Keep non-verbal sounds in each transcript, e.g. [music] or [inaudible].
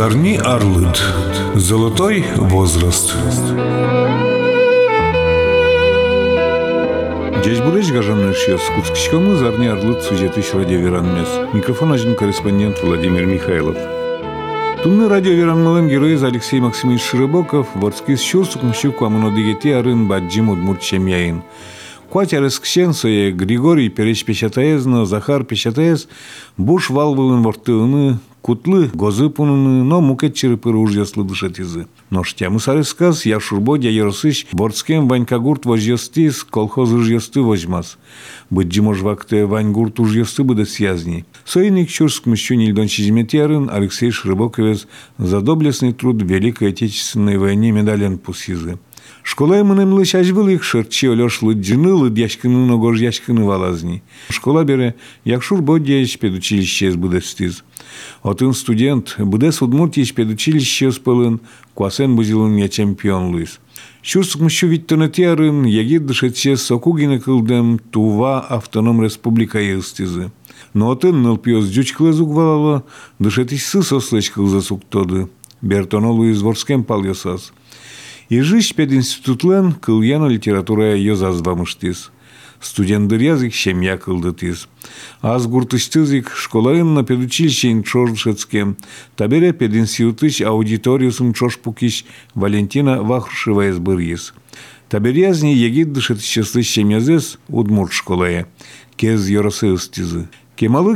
Зарни Арлыт. Золотой возраст. Здесь будешь гажанный шьес. Куцкичкому Зарни Арлыт сюжеты радио Веранмес. Микрофон один корреспондент Владимир Михайлов. Тунны радио Веранмалым герои Алексей Максимович Широбоков, Вордский Щурсук, Мщук, Амунодигети, Арын, Баджим, Удмурт, Чемьяин. Кватя Ксенсоя, Григорий Переч Печатаезна, Захар Печатаез, Буш Валвылын Вортылыны, Кутлы, Гозы Пуныны, но мукет черепы ружьяслы душетизы. Но штя мусарысказ, я шурбодя еросыш, борцкем ванькагурт возьестис, колхоз ужьесты возьмас. Быть мож вакте ваньгурт ужьесты буде связни. Сойник Чурск мщу Нильдон Чизметярын, Алексей Шрыбоковец за доблестный труд в Великой Отечественной войне медален пусизы. Школа менен лишаш велик шерчи ольош лыджины лыдяшкины ногож яшкины валазни. Школа бере якшур бодяч педучилище с будестиз. Отын студент будес удмуртич педучилище спылын, куасен бузилын я чемпион лыс. Шурск мщу виттонетярын, ягид дышетче сокугины кылдем Тува автоном республика елстизы. Но отын нылпиоз жучклы зугвалала, дышетич сыс ослеч кылзасук тоды. Бертонолу из ворскем пал ясас. Ежиш пед институтлен кыльяна литература йозазвамыштис. Студенттер язык семья кылдытыз. Аз гуртыштызык школайынна педучилищен чоршецке, табере пединсиутыш аудиториусым чошпукиш Валентина Вахрушева Табере язни егид дышит часы шемязес удмурт школае. Кез йорасы ыстызы. Кемалы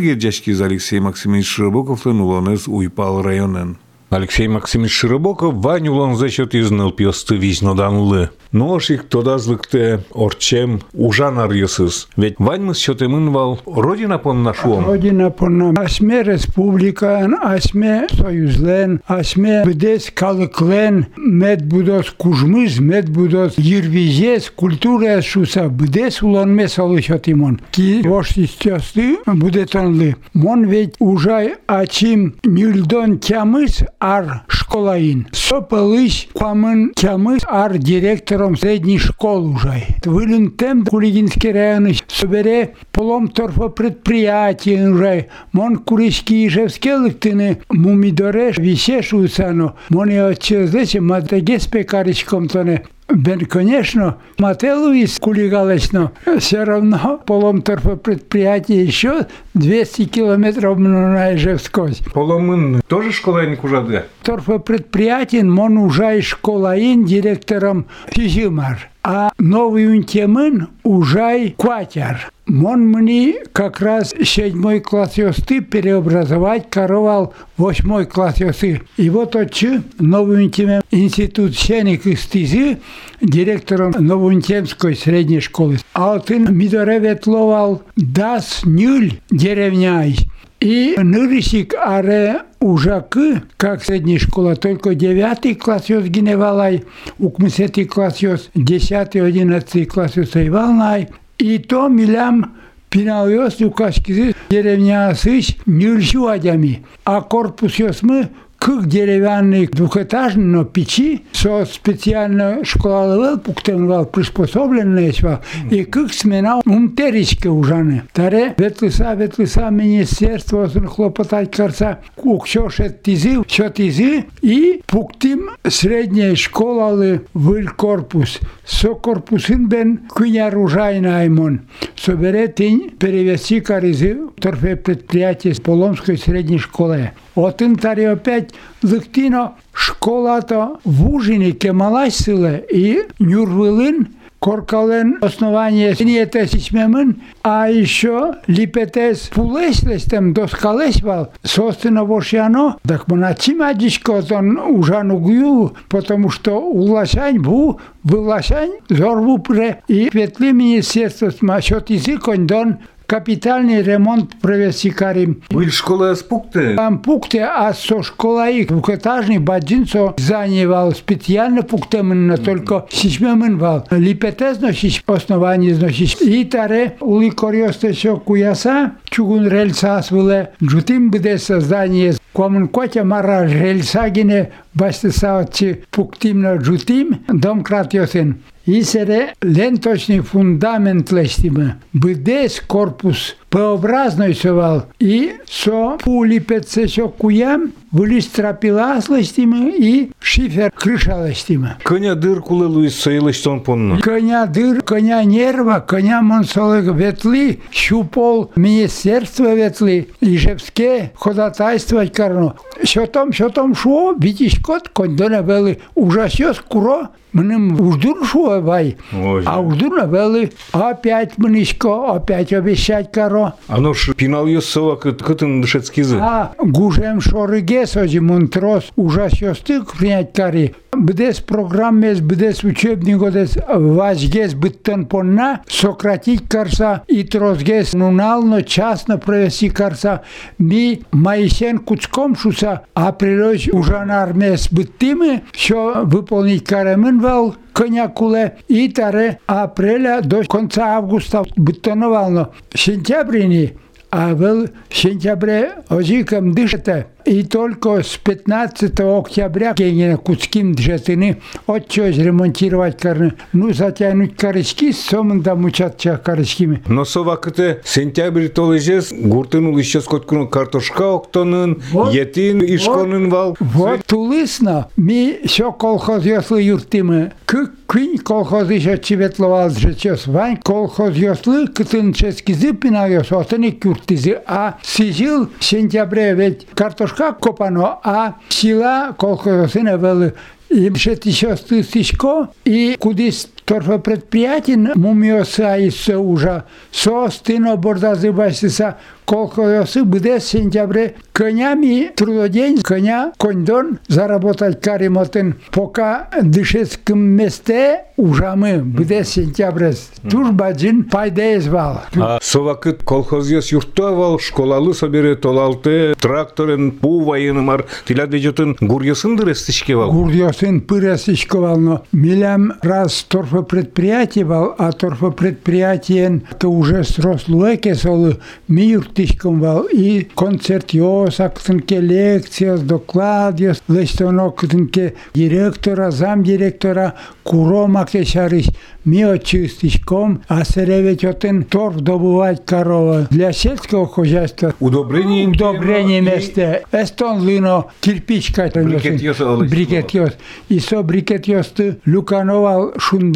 за Алексей Максимович Ширбоковлын улоныз уйпал районын. Алексей Максимович Широбоков изныл пьосты визноданлы. Ношик тода злыкте орчем ужан арьосыз. Ведь Вань мы счетем инвал родина пон нашуом. Родина пон асме республика, асме союзлен, асме бдес калыклен, мед будос кужмыз, мед будос ервизес, культура шуса бдес улан месалы счетимон. Ки вошти стёсты будетонлы. Мон ведь ужай ачим нюльдон тямыс ар школаин. Сопалыш квамын тямыс ар директором средней школы уже. Вылен тем Кулигинский район собере полом торфа предприятия уже. Мон куришки ижевские лыктыны мумидореш висешуются, но мон я отчезлече матагес пекаричком тоне Бен, конечно, Мателу из Кулигалечно все равно полом торфопредприятия еще 200 километров на Ижевскось. Поломын тоже школаин кужаде? Торфопредприятие, мон уже школаин директором физимар. А новый унтемын уже кватер. Мон мне как раз седьмой класс ёсты переобразовать коровал восьмой класс ёсты. И вот отчи новый институт Сеник из Тизы директором Новоунтемской средней школы. А вот он Мидоре ветловал дас нюль деревняй. И нырысик аре ужакы, как средняя школа, только девятый класс ёс гиневалай, укмысетый класс ёс десятый, одиннадцатый класс ёс айвалнай, и то милям пинал укашкизы деревня сыч нюльшу адями, а корпус ёс мы как деревянный двухэтажный, но печи, со специально школа пуктенвал приспособленная шва, и как смена умтерички ужаны. Таре ветлиса, ветлиса министерство, хлопотать карца, кукшо шет тизы, шо тизы, и пуктим средняя школа выль корпус. Со корпусин бен куня ружайна аймон. Собере тень перевести каризы торфе предприятие с Поломской средней школы. Отын тари опять лыктино школа-то в Ужине кемалась силе и Нюрвылын коркален основание ниете сичмемын, а еще липетес пулеслес тем доскалес вал, собственно вошьяно, так моначима дичко тон ужану гю, потому что улашань бу, вылашань зорву пре, и ветли министерство смачот язык он дон капитальный ремонт провести карим. Вы школа с пукте? Там пукте, а со школой двухэтажный бадзинцо занимал специально пукте на только сичмемен вал. Липетез носить основание носить. И таре ули кориосте все куяса, чугун рельсас выле, джутим буде создание Комен котя мара рельсагине бастесавчи пуктим на джутим, дом кратиосин. Исере ленточный фундамент лестиме. Быдес корпус П-образной совал и со пули петсе со куям были стропила сластимы и шифер крыша ластимы. Коня дыркулы Луис Сейлыштон понно. Коня дыр, коня нерва, коня монсолыг ветли, щупол министерство ветли, Ижевске ходатайствовать там, що там шо, видишь кот, кондона вели, ужасёс куро, Уждун шо бай, а уждун вели, опять мнишко, опять обещать каро. Оно ж пинал ее сова кытын дышецкизы. А гужем шорыге сози монтрос ужасёс тык принять кари. Бдес программес, бдес учебник годес важгес быттен понна, сократить карса и трозгес нунално частно провести карса. Ми маисен куцком шуса, а прилож ужан армес быттимы, що выполнить вал, конякуле и таре апреля до конца августа быттоновално. Сентябрини а был в сентябре озиком дышите. И только с 15 октября Кенина Куцким джетыны отчёс ремонтировать карны. Ну, затянуть корочки, сомын да мучат чах корочкими. Но сова кыты сентябрь толежес гуртын улышчес коткуну картошка октонын, Вот. етин ишконын вал. Вот тулысно ми все колхоз ёслы юртимы. К квин колхоз еще чеветловал джетёс. Вань колхоз ёслы кытын ческизы пинагёс, отыны юртизы. А сижил в сентябре ведь картошка копано, а сила колхозы вели им еще тысячко, и кудись торфа предприятий мумиоса и со уже со стыно бордазы басиса колхозы буде в сентябре конями трудодень коня кондон заработать каримотын пока дышецком месте уже мы буде сентябре туж баджин пайда звал. А сова кыт колхозес юртта вал школалы собере толалты тракторын пувайын мар тиляде жотын гурьесын дырестишке вал. Гурдиосын пыресичковал, но милям раз торфопредприятие вал, а торфопредприятиен то уже срослуеке солы миртичком вал и концертиос, актынке лекциос, докладиос, лестонок директора, замдиректора, куром актешариш, ми очистичком, а серевить отын торф добывать корова для сельского хозяйства. Удобрение Удобрение месте. Эстон лино кирпичка. Брикетиос алыс. Брикетиос. И со брикетиос ты люкановал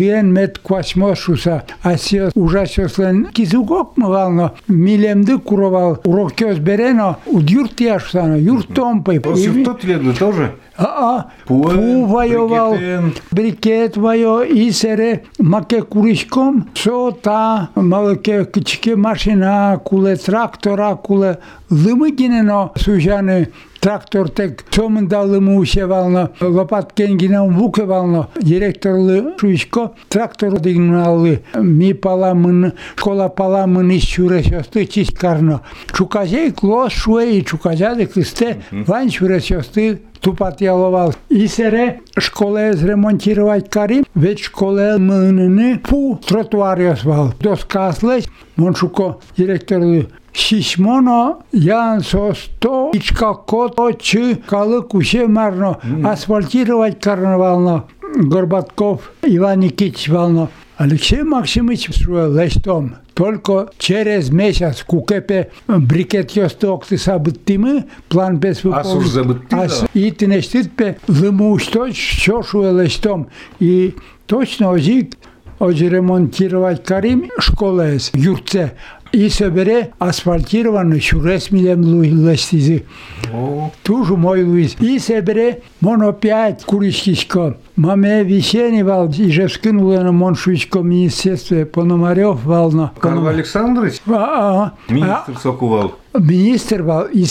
шундиен мет квасмошуса. А сиос ужасослен кизугок мывално. Милемды куровал. Урокиос берено. Удюртиашсано. Юртомпай. Тот леду тоже? А, Пуен, пу воевал, брикетен. брикет воё, и сере маке куришком, со та малке кичке машина, куле трактора, куле лымыгинено сужаны трактор тек чомын да лымы ушевално, лопат кенгинен вукевално, директорлы шуишко, трактор дигналлы, ми паламын, школа паламын иш шуресёсты чискарно. Чуказей клос шуэй, чуказяды кысте, вань шуресёсты тупат яловал. И сере школе ремонтировать карим, ведь школе мыныны пу тротуар ясвал. Доскаслеш, моншуко директорлы Шишмоно ян со сто ичка кото чы калы куше марно асфальтировать карнавално Горбатков Иван Никитич вално. Алексей Максимович лестом. Только через месяц кукепе брикет ёсток ты сабыттимы план без Асур забытты, да. И ты не пе лыму что шуе лестом. И точно озик ремонтировать Карим школе юрце. И собере асфальтированный шурес милем лестизи. Туж мой Луис. И собере моно пять куришкишко. Маме вишени вал, и же вскинула на Моншуичко министерстве Пономарев вална. Карл Александрович? А, а, а, Министр сокувал. Министр вал и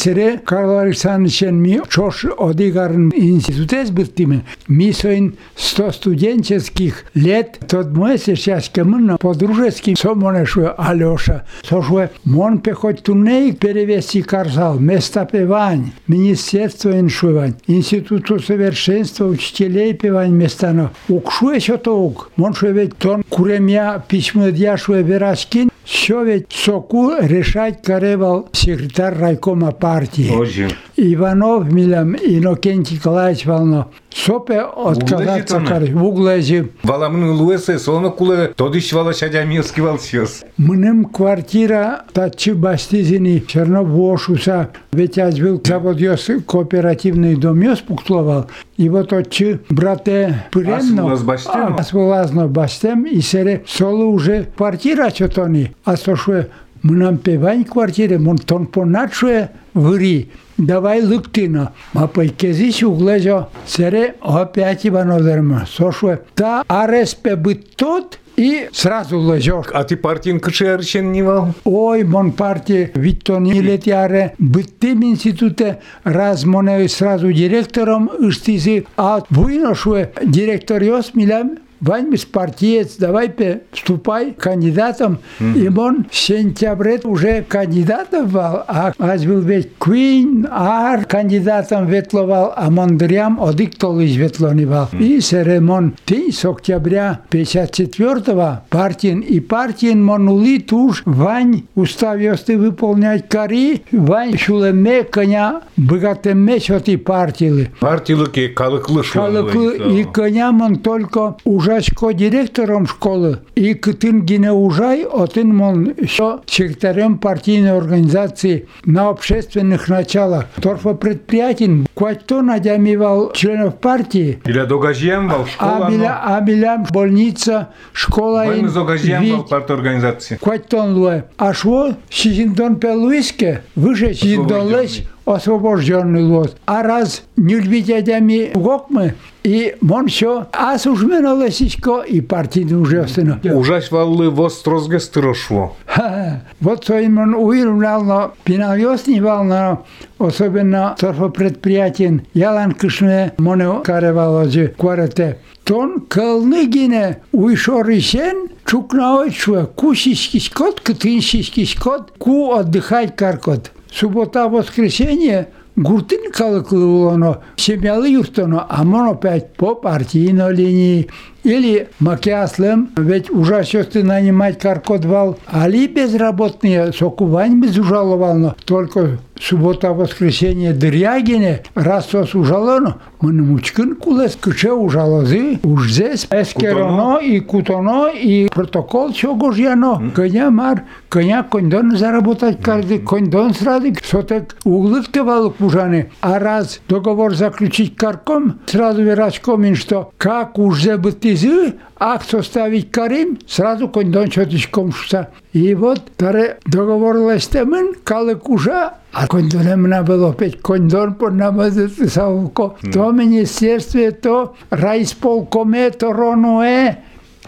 Карл Александровичен ми чош одигарн институтес быттиме. Ми соин сто студенческих лет тот се сешкеме кемно по-дружески сомонешуе Алеша. Сошуе мон пехоть тунейк перевести карзал, места певань, министерство иншувань, институту совершенства учителей певань местано. Укшуе ук, мон шуе ведь тон куремя письмо дяшуе верашкин, човек со ку решај каревал секретар райкома партија. Боже. Иванов, милям, Инокентий Калаевич Волнов. Сопе од кадарца кари, углежи. Вала мен луесе солно куле, тодиш вала шаѓа милски валсиос. Мнем квартира та чи бастизини черно вошуса, веќе аз бил заводиос кооперативни дом јас пуктловал. И во тоа чи брате премно. Аз баштем. Аз баштем и сере соло уже квартира чотони. А со шуе Мнам певај квартире, мон тон поначуе ври, давај луктина. Ма па и кезиш углежа, сере опять Иванодерма. Сошуе, та ареспе бы тот, и сразу лежок. А ти партијен кчер ченнивал? Ој, мон партија Виттони летјаре, битим институте размонеј сразу директором штизи, а војношуе директор јас милам Вань партиец, давай вступай кандидатом. И он в сентябре уже кандидатом был, а аз был ведь Квин, Ар кандидатом ветловал, а Мондрям одик толыш ветлонивал. И серемон ты с октября 54-го партиен и партиен монули туж Вань уставился выполнять кари, Вань шулеме коня богатеме шоти партили. Партилыки калыклы Шалыклы и коням он только ужачко директором школы, и кытын гине ужай, отын мон еще секретарем партийной организации на общественных началах. Торфа предприятий, кто надямивал членов партии, Или догажьем вал школа, а биля, а биля больница, школа Вань ин, догажьем вал вид, парт организации. Квайтон луе. А шо Сизиндон Пелуиске, выше Сизиндон лесь, освобожденный лот. А раз не любить адями гокмы, и мон все, а сужмено лесичко, и партийный уже сына. Ужас валлы вострозге стырошло. Ха-ха. Вот своим он уйрунал, но пинавьоснивал, но особенно торфопредприятиен. Ялан кышме моне каревало же кварете. Тон калныгине уйшоришен чукнаочуе кусиский скот, кытынсиский скот, ку отдыхать каркот. Суббота, воскресенье, Гуртин калыклы семьялы юртоно, а мон опять по партийной линии. Или макяслым, ведь ужасёсты нанимать каркодвал, али безработные, сокувань без ужаловал, только суббота, воскресенье дрягине, раз сос ужалоно, мы мучкин кулес кыче ужалозы, уж здесь эскероно и кутоно и протокол чего ж яно. Коня мар, коня кондон заработать каждый, кондон сразу, сотек углык тывалык пужаны. А раз договор заключить карком, сразу верачком, что как уже бы ты зы, ак составить карим, сразу кондон чотичком шуса. И вот таре договор лестемен, калык уже, а кондонемна было опять кондон под намазать савко. То министерстве, то райисполкоме, то ронуэ.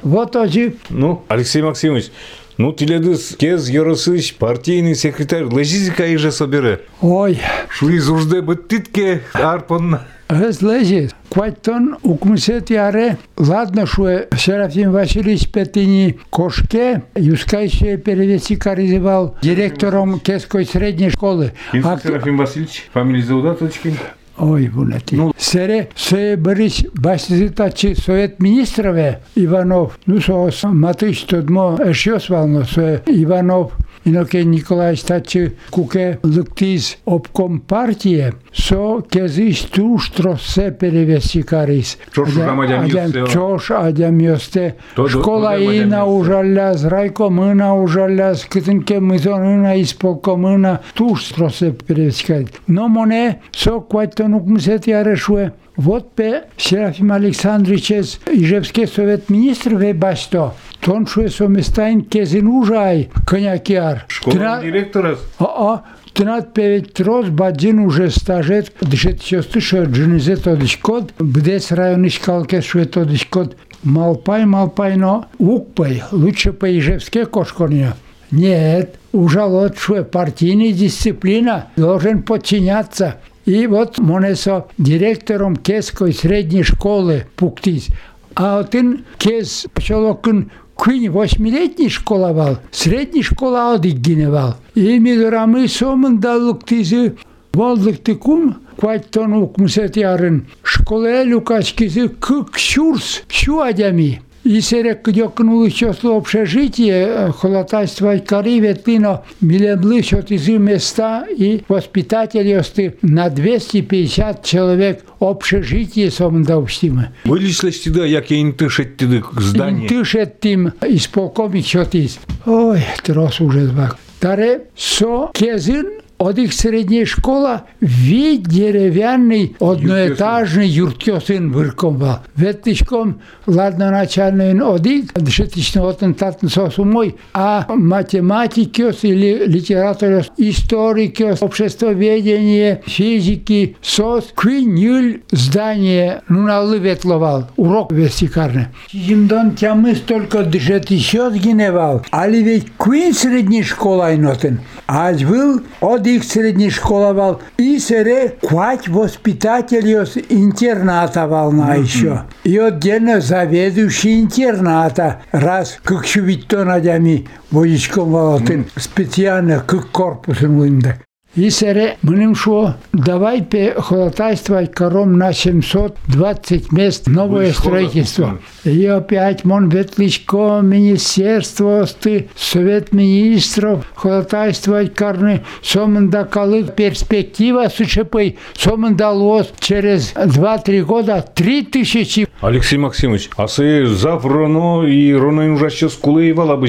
Вот очи Ну, Алексей Максимович, ну теледыс кез Яросыч партийный секретарь лежизика и же собере. Ой, Шуи зужде быттитке арпонна. Раз лежит. Квайтон укмусет яре. Ладно, что Серафим Васильевич Петини Кошке, юскайше перевеси коризывал директором Кеской средней школы. А кто- Серафим Васильевич, фамилия заудаточки. ој вонати. Ну... Сере, се бариш башизита, че совет министраве Иванов, ну со матиш тодмо, ешиосвално се Иванов, инаке Николај Стачи куке луктиз обком партије со кезиш туштро се перевесикарис. Чош адамјосте. Чош адамјосте. Школа и наужаляз, рајко мына ужаляз, китинке мизон ына исполко мына туштро се перевесикарис. Но моне со којто нук му се тја решуе Вот пе Серафим Александрович из Ижевский совет министров е басто. Тон шуе соместайн кезин ужай конякиар. Школа директора. А, Тынат певет роз баджин уже стажет, дышет чёсты, что джинизе тодишкот, бдес район ишкалке шуе тодишкот, малпай, малпай, но укпай, лучше по ижевске кошкорня. Нет, ужалот шуе партийная дисциплина, должен подчиняться. И вот монесо директором Кеской средней школы пуктись. А один кез пчелокын Квин восьмилетний школовал, средний школа одик гиневал. И мидорамы сомын далук тизы волдык тыкум, квайттон укмусет ярын. Школе люкачкизы кык шурс, шу адями. И серек кдёкнули число общежитие, холотайство кори ветлино, милемлы счет из места и воспитательности на 250 человек общежитие сомдавстимы. Вылезли сюда, як я интышет тиды здание. Интышет тим исполкомик счет из. Ой, трос уже звак. Таре со кезин от их средняя школа вид деревянный одноэтажный юртёсын выркомбал. Ветлишком ладно начальный одик, дешетично отен татн сосумой, а математикос или литературос, историкос, обществоведение, физики, сос, квинюль здание, ну на ветловал, урок вестикарный. Зимдон тямы столько дешетищот геневал, али ведь квин средняя школа инотен, а был от их средняя школа вал, и сере квать воспитатель интерната волна еще. И отдельно заведующий интерната, раз как чувить-то надями водичком волотын, специально как корпусом вында. И сере мнем шо, давай пе ходатайствовать кором на 720 мест новое Вы строительство. И опять мон ветличко, министерство, сты, совет министров, ходатайствовать карны, сомнда калык перспектива сучепой, сомнда лос. Через 2-3 года 3000 Алексей Максимович, а ты завроно и роно уже сейчас кулеевала бы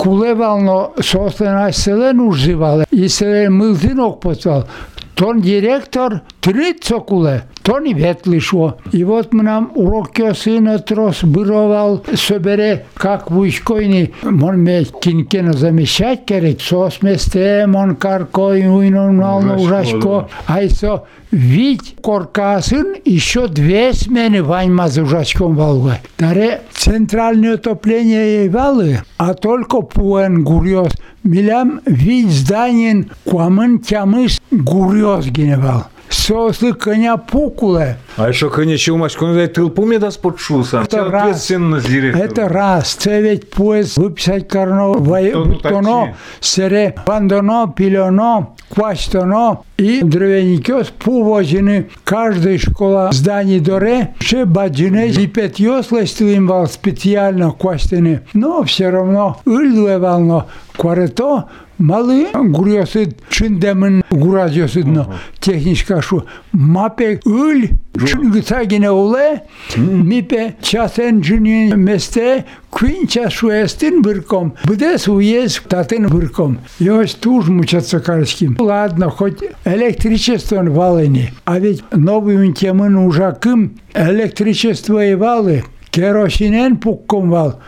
жилыны. Кулевално собствена селен уживали и селен милтинок позвал. Тон директор три цокуле, то не ветлишло. И вот мы нам урок сына трос быровал, собере, как войскойни, мон ме кинкена замещать керек, сос месте, мон каркой, уйно, нално, Ужашко, ужашко, айсо, Вить Коркасын еще две смены ваньма за ужачком Волга. Даре центральное отопление и валы, а только пуэн гурьоз. Милям вить зданien куамын тямыс гурьоз геневал. Сослы коня пукуле. А еще, конечно, у нас куда тылпу мне даст подшуса. Это раз. Ответственность директора. Это раз. Це ведь поезд выписать карно, Ну, такси. сере, пандоно, пилено, квастоно и древенікос повозини. Каждая школа зданий доре, ще баджине, и пятьёс лестилим вал специально квастины. Но все равно ыльвевално кварето, Мали гурьосид чиндемин гурадьосидно техничка шу мапе ыл чингицагине уле мипе часен джини месте квинча шуэстин бырком бдес уез татын бырком. Йось туж мучаться карским ладно хоть электричество валени а ведь новый темын ужакым электричество и валы. Керосинен пукком вал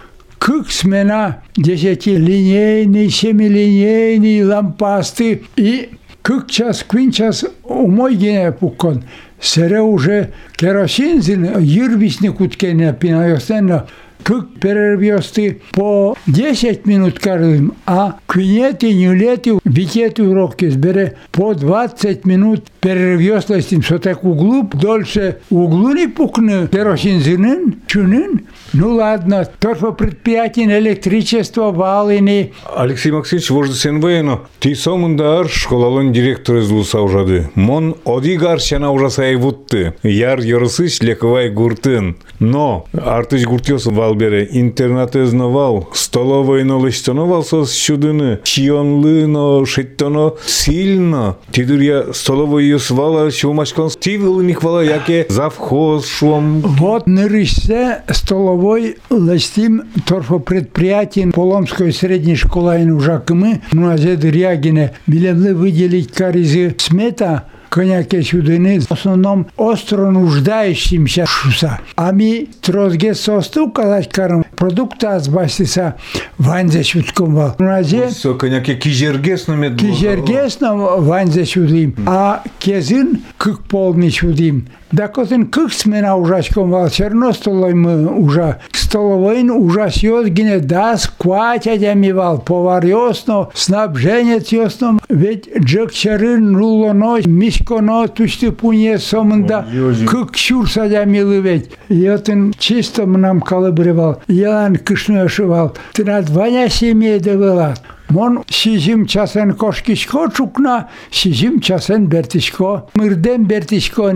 как смена десятилинейный, семилинейный, лампасты и как час, квинчас умой гене пуккон. Сере уже керосинзин, юрвисник уткене пинайостенно, как перервёсты. По 10 минут каждым, а квинеты, нюлеты, викеты уроки сбере. По 20 минут перервёслостим, что так углу, дольше углу не пукны. Керосинзинын, чунын, ну ладно, торфо предприятие электричество, валыны, Алексей Максимович, вожды сен воено. Ти сомундар школалын директор из Луса ужады. Мон одигар шана ужасай вутты. Яр йорысыч лековай гуртын. Но, артыч гуртёс валбере интернат эзнавал. Столовой но лыштоновал сос чудыны. Чионлы но шеттоно сильно. Тидыр я столовой юс вала чумашкон. Ти вылыник вала яке завхоз шуам. Вот нырышсе столовой ластим торфопредприятие Поломской средней школы Инужакымы, ну а зед Рягине, билемлы выделить каризы смета, коняке чудыны, в основном остро нуждающимся шуса. А ми трозге состу казать карым, продукты азбастиса ванзе чутком вал. Ну а зе Все, коняке кижергес на мед. Кижергесно ванзе чудим, а кезин кык полный чудим. Да котен кык смена ужачком вал, черно столой мы уже. Столовойн ужас гине дас кватя дямивал, повар ясно, снабженец ясно, ведь джек чарын нулоно, мишконо, тушты пуне сомында, кык чурса дямилы ведь. Йотын чисто нам калыбрывал, ян кышны ошивал. Ты над Ваня семье довела. Մոն часен кошки կոշկիշկո ճուկնա, часен չասեն բերտիշկո։ Մրդեմ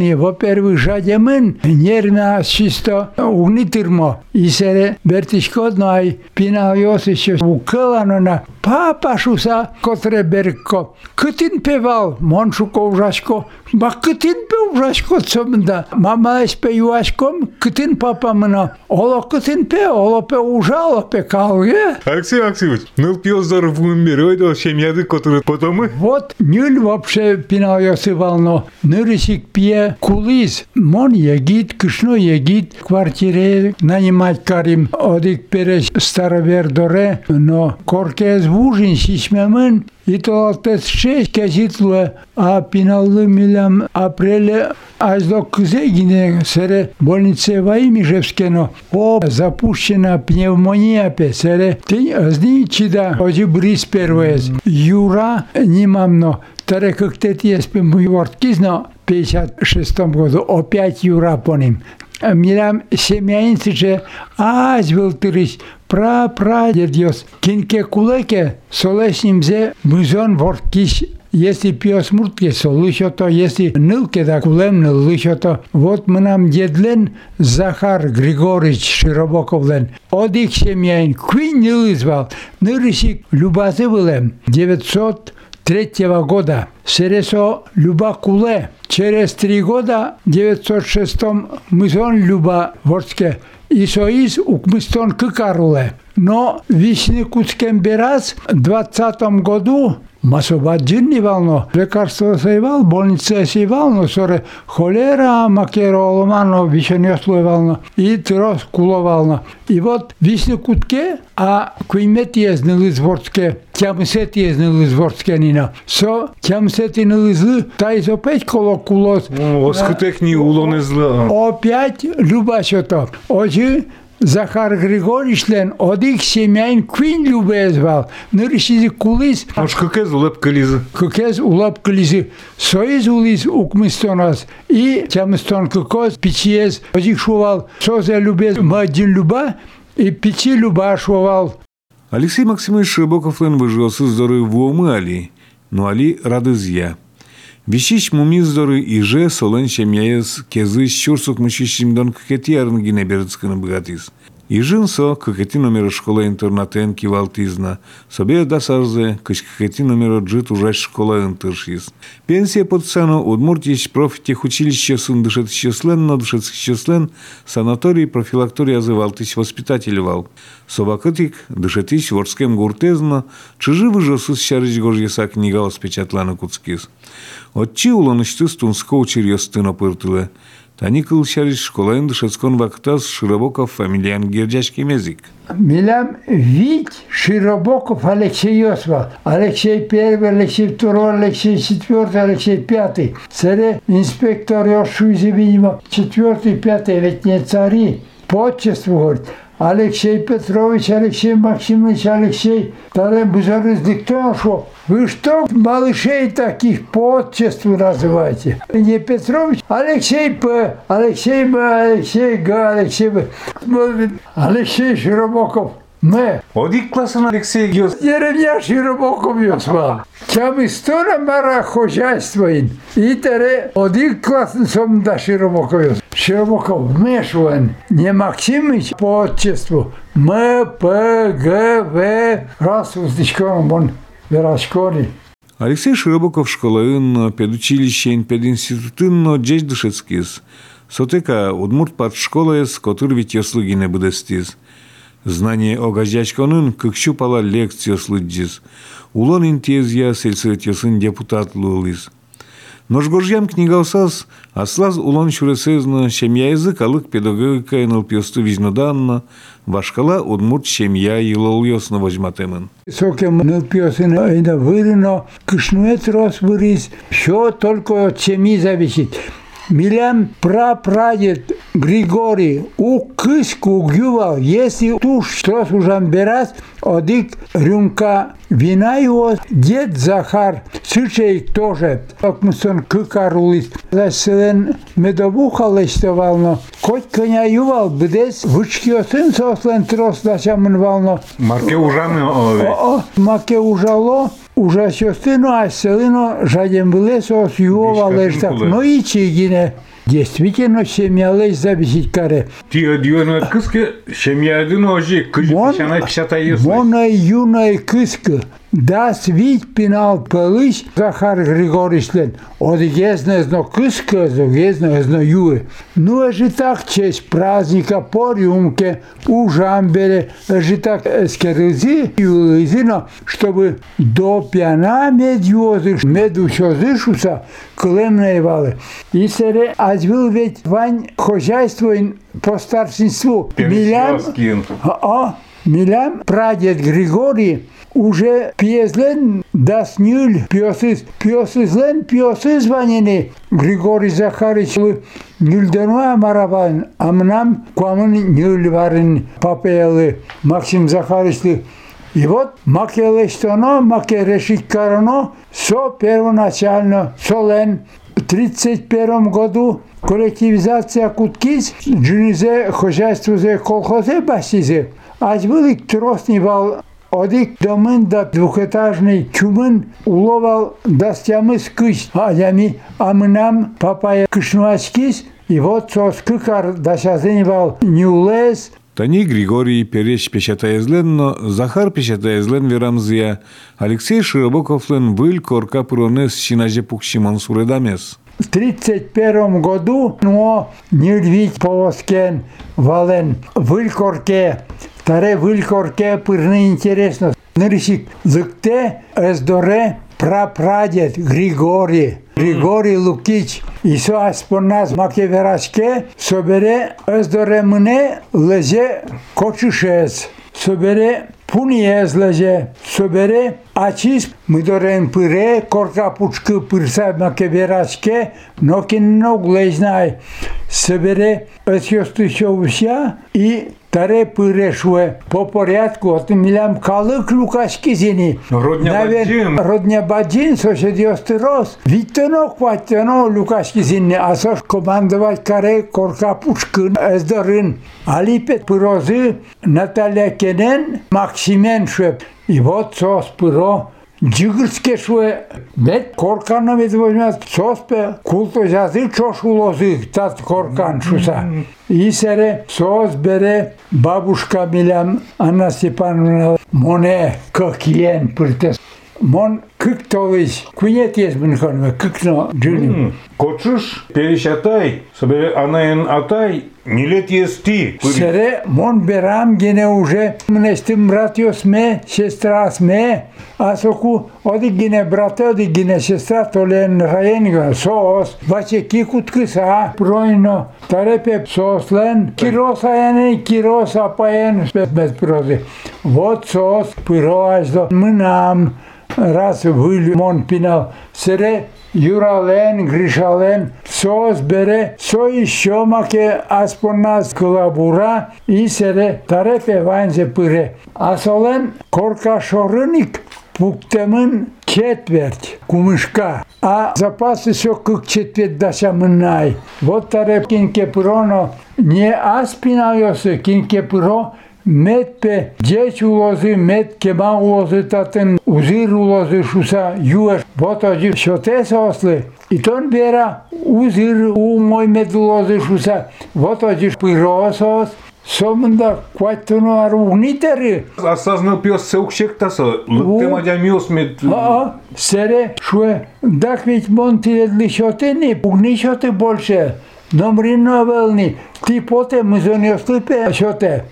не, во-первых, ժադեմն нерна чисто угнитырмо. И сере бертишкодной пинавиос еще уколано на папа шуса котреберко. Кытин певал моншуко ужашко. Ба кытин пе ужашко цомда. Мама эспе юашком кытин папа мно. Оло кытин пе, оло пе ужало пе калге. Алексей Алексеевич, ныл пьёздор в умирает о семьяды, которые потом... Вот нюль вообще pinoyası valno. Nürişik piye kulis. Mon yegit, kışno yegit. Kvartire nanimat karim. Odik pereş starover dore. No korkez vujin şişmemin tas šeit kezitlė apinaldu miliam aprelė aizdok zeginė sere bolnice vaimiževskeno o zapuščina pneumonija apie sere tai zničida ozibris pirmas jūra nimamno tare kaktėties pimui vartkizno 56 godu. O 5 jūra ponim Miriam Semjainsičia, aš vėl turiu пра пра дедиос кинке кулеке солешним зе музон воркиш Јеси пио смртке со лушото, јеси нилке да кулемне лушото, вот ми нам дедлен, Захар Григорич Широбоковлен. Одих шемјајн, кој нил извал, нириши любазе вилем, 903 года. Сересо Люба Куле. Через три года, 906 мизон Люба Ворске, Соиз укмыстон кыкаруле. Но вишни куцкем бераз в 20 году Ма се вално, лекарство се и вал, болница се и вално, соре холера, ама оломано, више не ослуевално, и тирос куловално. И вот висне кутке, а кој ме ти е знали зворцке, тя му се ти е знали зворцке нина. Со, тя му се ти не злы, та и опет коло кулос. Оскутек ни уло не. Опять. Ожи, Захар Григорьевич лен одик семьяин квин любезвал. Нырышизи кулис, Аж какая злэп кализа. кукез улап кализи. Соиз улис укмыстонас. И тямыстон кукоз пичиез одик шувал. Созе любез мадин люба и пичи люба шувал. Алексей Максимович Шибоков лен выжился здоровый в но Али радызья. Вещич мумиздоры и же солен семьяез кезы щурсук мышищимдон какети арнгине бердсканы богатис. И жинсо какети номер школа-интернатен кивалтизна, собе дасарзе, кыч какети номер джит ужаш школа интершис. Пенсия под цену удмуртич профтехучилище сын дышет счаслен, но дышет счаслен, санаторий профилактория зывалтыч воспитателевал. Собакытик дышетич ворскем гуртезно, чижи выжосус щарыч гожьеса книга воспечатлана куцкис. Отчи уланышты стунско учерьёстыно пыртылы. Таникыл щарыч школаен дышецкон вактас Широбоков фамилиян гердяшки мезик. Милям Вить Широбоков Алексей Йосвал. Алексей первый, Алексей второй, Алексей четвертый, Алексей пятый. Царе инспектор Йошузи, видимо, четвертый, пятый, ведь не цари. По говорит. Алексей Петрович, Алексей Максимович, Алексей. Тогда бузарыз диктовал, что вы что, малышей таких по отчеству называете? Не Петрович, Алексей П, Алексей М, Алексей Г, Алексей Б. Алексей Широбоков. М. Одик классан Алексей Гёс. Деревня Широбоков Йосвал. Чам истора мара хозяйствоин. И тере один классный сом да Широбоков Йос. Широбоков Мешуэн. Не Максимыч по отчеству. М, П, Г, В. Раз уздичком он верашколи. Алексей Широбоков школаын педучилищен пединститутын джеч дышецкис. Сотека удмурт пад школаес, котыр вит ёслыгине будестис. Знание о газячконын кыкшу пала лекция слыджис. Улон интезия сельсовет ёсын депутат лулис. Ножгожьям книгалсас, аслаз улон шуресезна шемья язык алык педагогика нылпёсты вижноданна, вашкала удмурт шемья елол ёсна возьматемын. Сокем нылпиосын айда вырыно, кышнует рос вырис, все только от семьи зависит. Милям прапрадед Григорий у кыску гювал, если ту что сужан берас, одик рюмка вина его, дед Захар, сычей тоже, как мы сон кыкарулис, заселен медовуха лестовално, коть коня ювал, бдес, вычки сын сослен трос дачамын вално, Марке ужаны ове. о, маке ужало, уже сестину, а селино жадем вылесо с юова Вишка лештак. сынкулы. Ну и чигине. Действительно, семья леш зависит каре. Ти дюйно кыски шемьядын ожи кыжы Мон- пишана пишата еслы. Мона юная кыска. Да свить пинал пылыш Захар Григорьевич Одегезно зно кыска, одегезно зно юе. Ну, а же так честь праздника по рюмке у жамбере, а же так скерылзи и улызино, чтобы до пьяна медюозы, меду шозышуса, клемные валы. И сере азвил ведь вань хозяйство по старшинству. Милям, Пересёскин. а, Милям прадед Григорий уже пьезлен дас нюль пьосыз пьосызлен пьосыз звонили Григорий Захарич нюльденуа марабан амнам куамын нюль варен папелы. Максим Захарич и вот макелештоно, макерешить карано, со первоначально, солен, в 1931 году коллективизация Куткиз, джунизе хозяйство зе колхозе басизе. Аз был тросный вал Одик домын да двухэтажный чумын уловал дастямы скыш, а ями амынам папая кышнуачкис, и вот сос кыкар дашазынивал нюлес, Тани Григорий Переч печатаезленно, Захар печатаезлен верамзия, Алексей Широбоковлен был корка пронес шинаже пукшиман суредамес. В 1931 году но не львить повозкен вален вылькорке, таре вылькорке пырны интересно. Нырщик зыкте эздоре прапрадед Григорий. Григорий Лукич. И со аспоназ макеверашке собере эздоре мне леже кочушец. Собере Puni ezlece ми açis пире, корка korka puçkı pırsa но nokin no gleznay собере ötjöstüşovuşya и пыре шуе по порядку от милям калык лукашки зини. Родня баджин. Родня баджин, соседиосты рос. Виттено хваттено лукашки зини, а сош командовать каре корка пушкын эздорын. Алипет пырозы Наталья Кенен, Максимен шуе. И вот сос пыро Джигрске шуе, бет корканна вет возьмет, соспе, култо жазы чош улозы, тат коркан шуса. И сере сос бере бабушка милям Анна Степановна моне какиен пыртес. Мон кык толыш, кунет ес бинхонме, кыкно джуним. Кочуш перешатай, собере анаен атай, милет ести. Сере мон берам гене уже мнестим братьо сме, сестра сме, а соку оди гене брате, оди гене сестра, толен раенга, соос, ваче кикут кыса, пройно, тарепе сослен, кироса яне, кироса паен, спет прози. Вот сос, пыро аж до мынам, раз выль мон пинал, сере Юрален, Гришален, сос бере, со еще маке аспоназ колабура и сере тарепе ванзе пыре. Асолен корка шорыник пуктемын четверть кумышка, а запасы все как четверть даша мынай. Вот тареп кинке пыроно не аспинайосы кинке пыро метпе дзеч улози, мет кема улози, татен узир улози, шуса јуеш, бота джив, шо те се осле. И тон бера узир у мој мет улози, шуса, бота джив, пиросос, Сомнда, којто на арунитери. А са знал пиос се укшек та са, тема дја миос мед... А, а, сере, шуе, дак мед монти едли шотени, угнишоте больше, намри новелни, ти поте, мзони ослипе, шоте.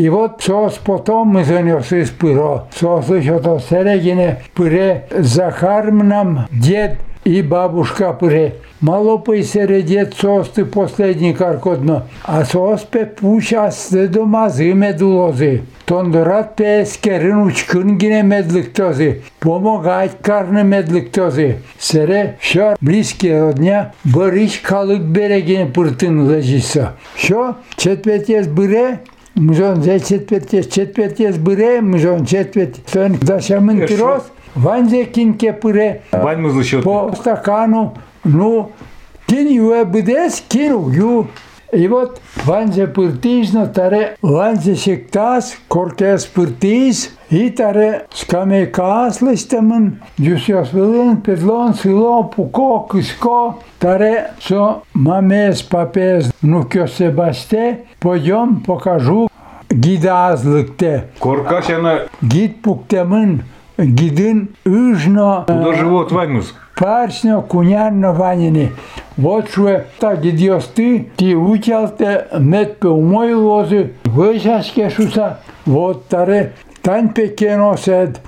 Пе. И вот сос потом мы занесли с пыро. Сос еще то середине пыре Захар нам дед и бабушка пре. Мало посередет состы последний каркодно, а соспе пуша с дома зиме дулози. Тондорат пе скерин учкын гине медликтози, помогать карны медликтози. Сере все близкие дня барыш калык берегine пыртын лежиса. Все четвертес быре Muzon çetpetiyes, çetpetiyes bire, muzon çetpet. Sen daşamın kiroz, van zekin kepure. Van muzlu şot. Po stakanu, nu, kin yuve bides, kin yu. И вот ванзе пыртизно таре ванзе сектас, коркес пыртиз, и таре скаме кааслыстамын, дюсяс вилен, педлон, сило, пуко, кыско, таре со мамес, папес, внукё Себасте, пойдем покажу гидазлыкте. Коркаш она Гид пуктемын, гидын ыжно, куда живот Ваньмуз? парсно кунянно ванини. Вот что так идешь ты, ты учал-то мед по умой лозы, вышашке шуса, вот таре, тань пе кено сед,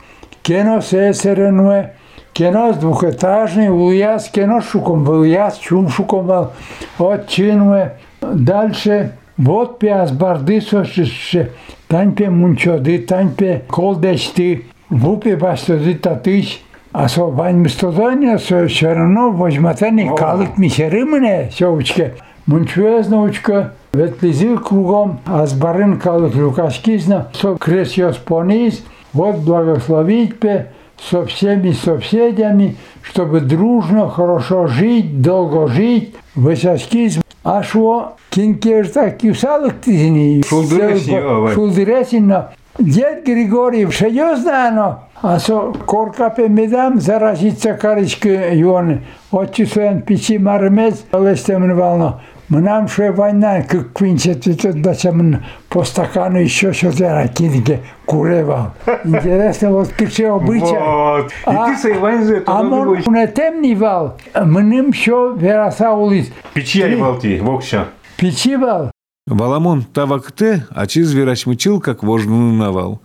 кено се серенуе, кено с двухэтажный, уяз, кено шуком, уяз, чум шуком, от чинуе. Дальше, вот пяс барды сошише, тань пе мунчоды, тань пе колдешти, вупе бастоды татыш, а вань мстозония, со все равно возьматани калык мишерымыне, сёвучке. Мунчуез научка, ветлизи кругом, а с барын калык лукашкизна, со кресьос понис, вот благословить пе со всеми соседями, чтобы дружно, хорошо жить, долго жить, высоскиз. А шо, кинкер так кюсалык тизни. Шулдыресин. Шулдыресин, Дед Григорий серьезно, а со коркапе медам заразиться карички юан, отчи своен пичи мармез, лестем вално. Мнам шо война, как квинчет, дачам по стакану еще что-то киньке куревал. Интересно, вот какие обычаи. Вот. И А- ты с Ваньзе А туда мон другой. не темнивал, мним шо вераса улиц. Печья Балти, Вокша. Пичивал, Валамон тавакте, а чиз верачмычыл, как вожну навал.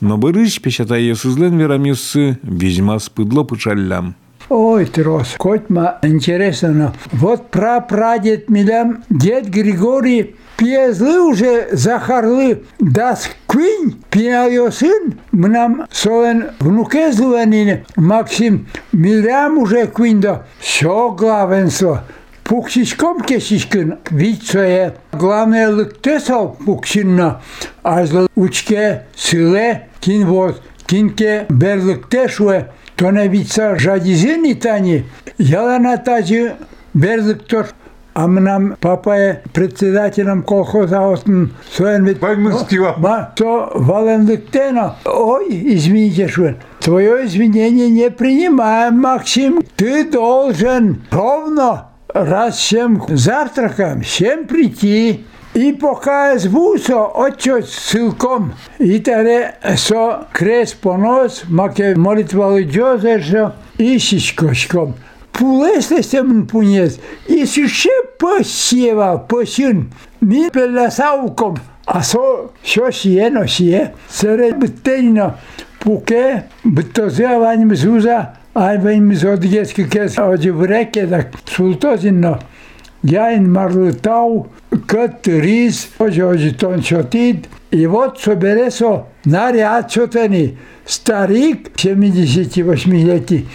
Но бырыч печатая сызлен верамюссы, везьма спыдло пычаллям. Ой, трос, котьма, интересно. но Вот прапрадед Милям, дед Григорий, пьезлы уже захарлы, дас квинь, пьяё сын, мнам солен внуке злуанине, Максим, Милям уже квинь да, все главенство. Пуксишком кесишкин, вицое, главное лыктесо пуксинна, азл учке сыле, кин вот, кинке берлыктешуе, то не вица жадизини тани, ялана таджи берлыктор, а нам папа е председателем колхоза отн своен вид. Вальмустива. Ма, то валендыктена. Ой, извините, что твое извинение не принимаем, Максим. Ты должен ровно раз всем завтраком, всем прийти. И пока звусо отчет ссылком, и таре со крест понос, маке молитва лыджозешо, и шишкошком. Пулесле семен пунес, и суше посева, посин, ми пеласауком, а со що сіє, но сіє, серед битейно, пуке, битозе ванім зуза, а ванім зодгецьки кес одівреке, так султозінно. Я ин марлытау, кът рис, ожи ожи тон чотит, и вот собересо наряд чотени, старик, 78-летний,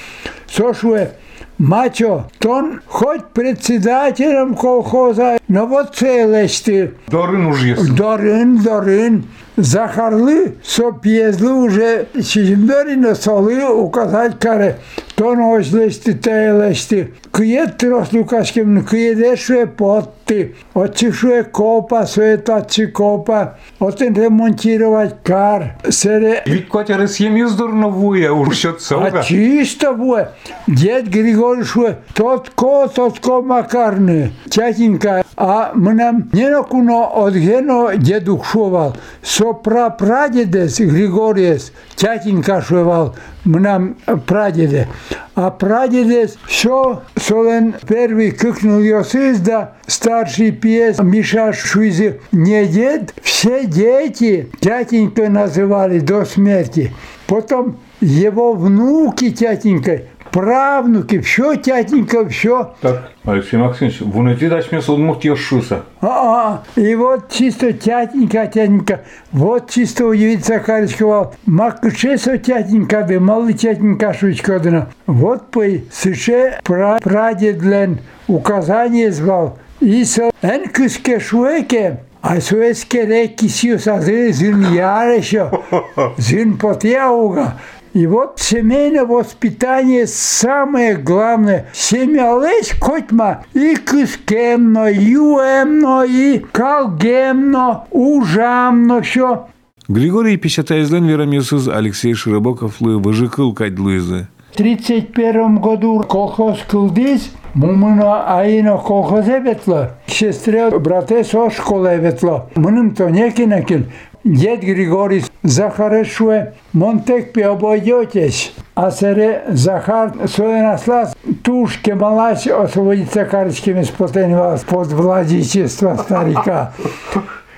сошуе, мачо, тон хоть председателем колхоза, но вот целесты, Дорын уж есть. Дорын, Дорын, Захарлы, сопьезлы уже Сизимдорина солы указать каре. То нозлести, тейлести. Киет трос Лукашким, киедешуе потты. Отчишуе копа, суетачи копа. Отен ремонтировать кар. Сере Ведь котя семью здорово вуя, уж счет а чисто будет. Дед Григорий шуе, тот ко, тот ко макарны. Тятенька, а мнам не накуно от гено деду шувал. Со прапрадедес Григориес, тятенька шувал, мнам прадеде. А прадедес все солен первый кыкнул Йосыз, да старший пьес Миша Шуизи. Не дед, все дети тятенькой называли до смерти. Потом его внуки тятенькой правнуки, все, тятенька, все. Так, Алексей Максимович, в унити дать мне содмурт ешуса. А, и вот чисто тятенька, тятенька, вот чисто удивиться Каричкова, макшесо тятенька, да малый тятенька шучкодина. Вот пой, сыше пра прадед лен указание звал. И со энкуске шуеке, а суэске реки сиус, а зин ярещо, [laughs] зин потяуга. И вот семейное воспитание самое главное. Семья лесь котьма и кыскемно, юемно, и калгемно, ужамно, все. Григорий Печатайзлен верамесыз Алексей Широбоков лы выжикыл кайдлызы. В 31 году колхоз кылдис, мумына айына колхоз эветло. Сестре брате со школа эветло. Мыным то некинекин. Дед Григорий Захарешуе, Монтек обойдетесь. А царе Захар свой наслаз тушке малась освободиться карочками спотенивалась под владычество старика.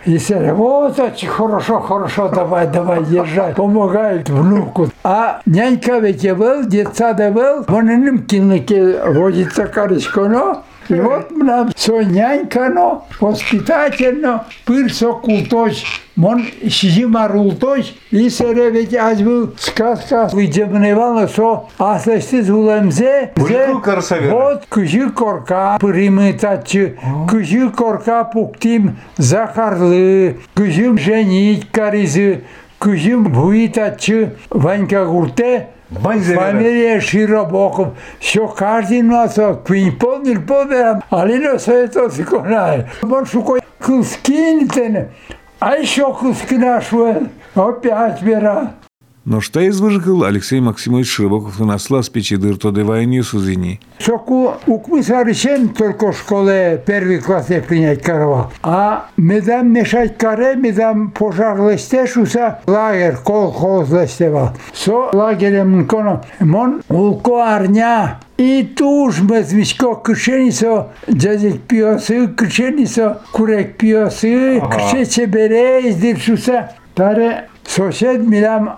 И Серега, вот очень хорошо, хорошо, давай, давай, держать, помогает внуку. А нянька ведь был, детсада был, он и ним кинули водится карочку, но лопнам со нянькано, воспитателно, пыр со култоч, мон шима рулточ, и се ревеќ аз бил сказка идемневала со аслешти зулемзе, зе, вот кыжи корка примитачы, кыжи корка пуктим захарлы, кыжим женить каризы, кыжим буитачы, ванька гурте, Вань Завера. фамилия Широбоков, все каждый нас квин помнил помнил, алино советов сиконай. Он шукой кускинтен, а еще кускина шуэн, опять вера. Но что из выжикыл Алексей Максимович Широбоков и насла с печи дырто девайни сузини. Соку укмысарышен только в школе первый класс я принять корова. А медам мешать коре, медам пожар листешуса лагерь, колхоз листевал. Со лагерем коно, мон улко арня. И туж без мешко кишенисо, дядек пиосы, кишенисо, курек пиосы, кишече бере, издиршуса. Таре сосед милам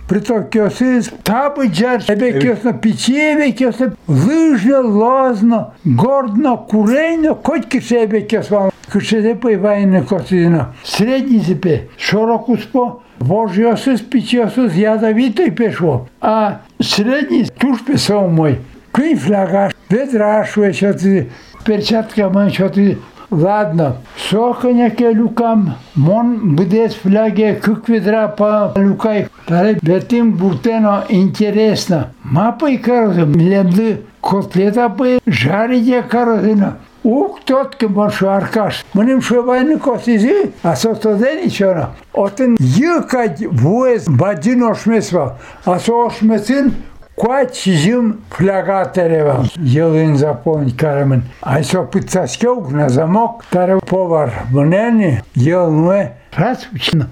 приток кёсыз табы жар эбе кёсно печеве кёсно лыжно лозно гордно курейно коть кише эбе кёсвал кишеде поевайны косызно средний зипе шорок успо Божьосыз, печесыз, ядовитый пешло. А средний туш песал мой. Квин фляга, ведра шуе, перчатка мой, что-то Ладно, соханяке люкам, мон бдес фляге кык ведра по люкай. Таре бетим бутено интересно. Мапа и карозин, лемды котлета пы жарите карозина. Ук тот ке мошу аркаш. Мним шобайны косизи, а со студени чона. Отен йыкать вуез бадин ошмесва, а со ошмесин Кој чизим флагатерева, јелин запомни карамен. Ај со пицаскеук на замок, таре повар мнени, јел нуе, разпочна.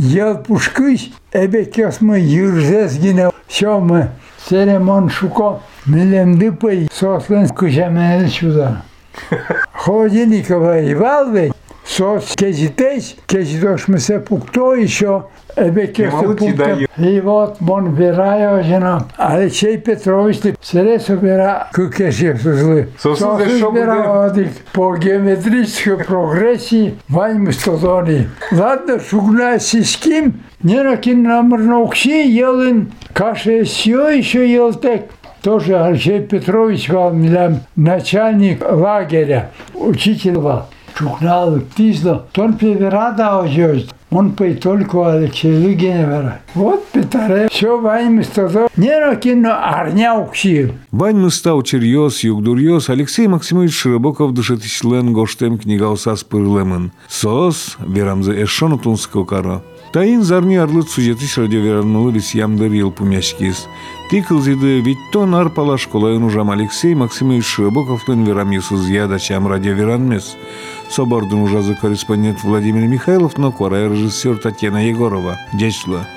Јел пушкиш, Ebekesma yürzezgine şamı Seleman Şuka Milemdi payı soslan kuşa menel şuda. Hodini kavayı valvey. Сюда. Холодильникова и валвей. Сос кезитесь, кезитош мы се пукто еще. Эбе кёс молодцы, да, пукто. И вот мон вераю, жена. Алексей Петрович, ты сере собира кукеши сузлы. Сосуды, шо собира одик по геометрической прогрессии вайм стодони. Ладно, шугна сиским, не накин номер наукси, елин каше сё еще елтек. Тоже Алексей Петрович был милям, начальник лагеря, учитель был. Шукнал, тизло, тон певерада ожёсть. Он пей только Алексей Лыгеневера. Вот Петаре, все вайм стодо. Не накин арня укси. Вань став черьез, югдурьез, Алексей Максимович Широбоков дышетичлен гоштем книга усас пырлемын. Сос, верамзе эшону тунского кара. Тайын арлыт сюжетыш радиоверанмылы бис ямдыр ел пумяшкиз. Ти кылзиды виттон арпала школайын ужам Алексей Максимович Широбоковтын верамисыз яда чам радиоверанмес. Собордун ужазы корреспондент Владимир Михайлов, но кора режиссер Татьяна Егорова. Дячла.